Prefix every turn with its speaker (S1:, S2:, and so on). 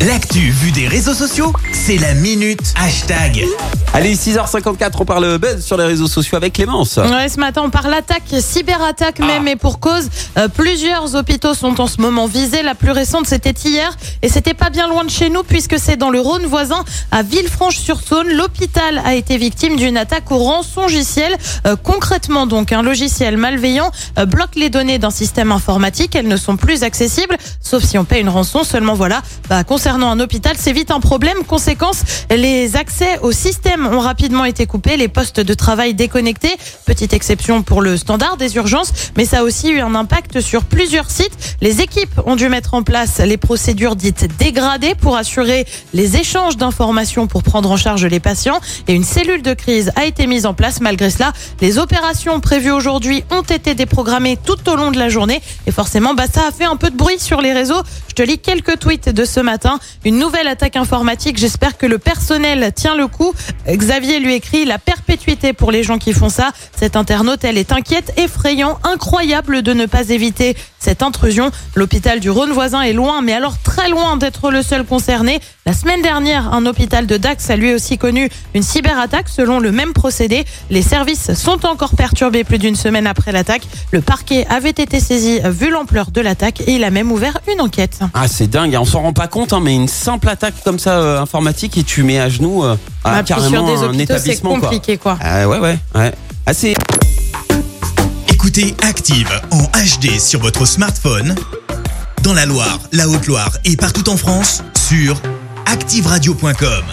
S1: L'actu vue des réseaux sociaux, c'est la minute hashtag.
S2: Allez, 6h54, on parle buzz sur les réseaux sociaux avec Clémence.
S3: Ouais, ce matin, on parle attaque, cyberattaque même, et pour cause. Euh, plusieurs hôpitaux sont en ce moment visés. La plus récente, c'était hier, et c'était pas bien loin de chez nous, puisque c'est dans le Rhône voisin, à Villefranche-sur-Saône. L'hôpital a été victime d'une attaque au rançongiciel. Euh, concrètement, donc, un logiciel malveillant euh, bloque les données d'un système informatique. Elles ne sont plus accessibles, sauf si on paie une rançon. Seulement, voilà, bah, concernant un hôpital, c'est vite un problème. Conséquence, les accès au système ont rapidement été coupés, les postes de travail déconnectés. Petite exception pour le standard des urgences, mais ça a aussi eu un impact sur plusieurs sites. Les équipes ont dû mettre en place les procédures dites dégradées pour assurer les échanges d'informations pour prendre en charge les patients. Et une cellule de crise a été mise en place. Malgré cela, les opérations prévues aujourd'hui ont été déprogrammées tout au long de la journée. Et forcément, bah, ça a fait un peu de bruit sur les réseaux. Je te lis quelques tweets de ce matin. Une nouvelle attaque informatique. J'espère que le personnel tient le coup. Xavier lui écrit la perpétuité pour les gens qui font ça. Cette internaute, elle est inquiète, effrayant, incroyable de ne pas éviter cette intrusion. L'hôpital du Rhône voisin est loin, mais alors très loin d'être le seul concerné. La semaine dernière, un hôpital de Dax a lui aussi connu une cyberattaque selon le même procédé. Les services sont encore perturbés plus d'une semaine après l'attaque. Le parquet avait été saisi vu l'ampleur de l'attaque et il a même ouvert une enquête.
S2: Ah, c'est dingue, hein, on s'en rend pas compte, hein, mais une simple attaque comme ça euh, informatique et tu mets à genoux euh,
S3: Ah,
S2: carrément
S3: des
S2: un
S3: hôpitaux, c'est
S2: établissement. quoi.
S3: compliqué quoi.
S2: Ah, ouais, ouais, ouais. Ah, c'est-
S1: Écoutez Active en HD sur votre smartphone, dans la Loire, la Haute-Loire et partout en France, sur activeradio.com.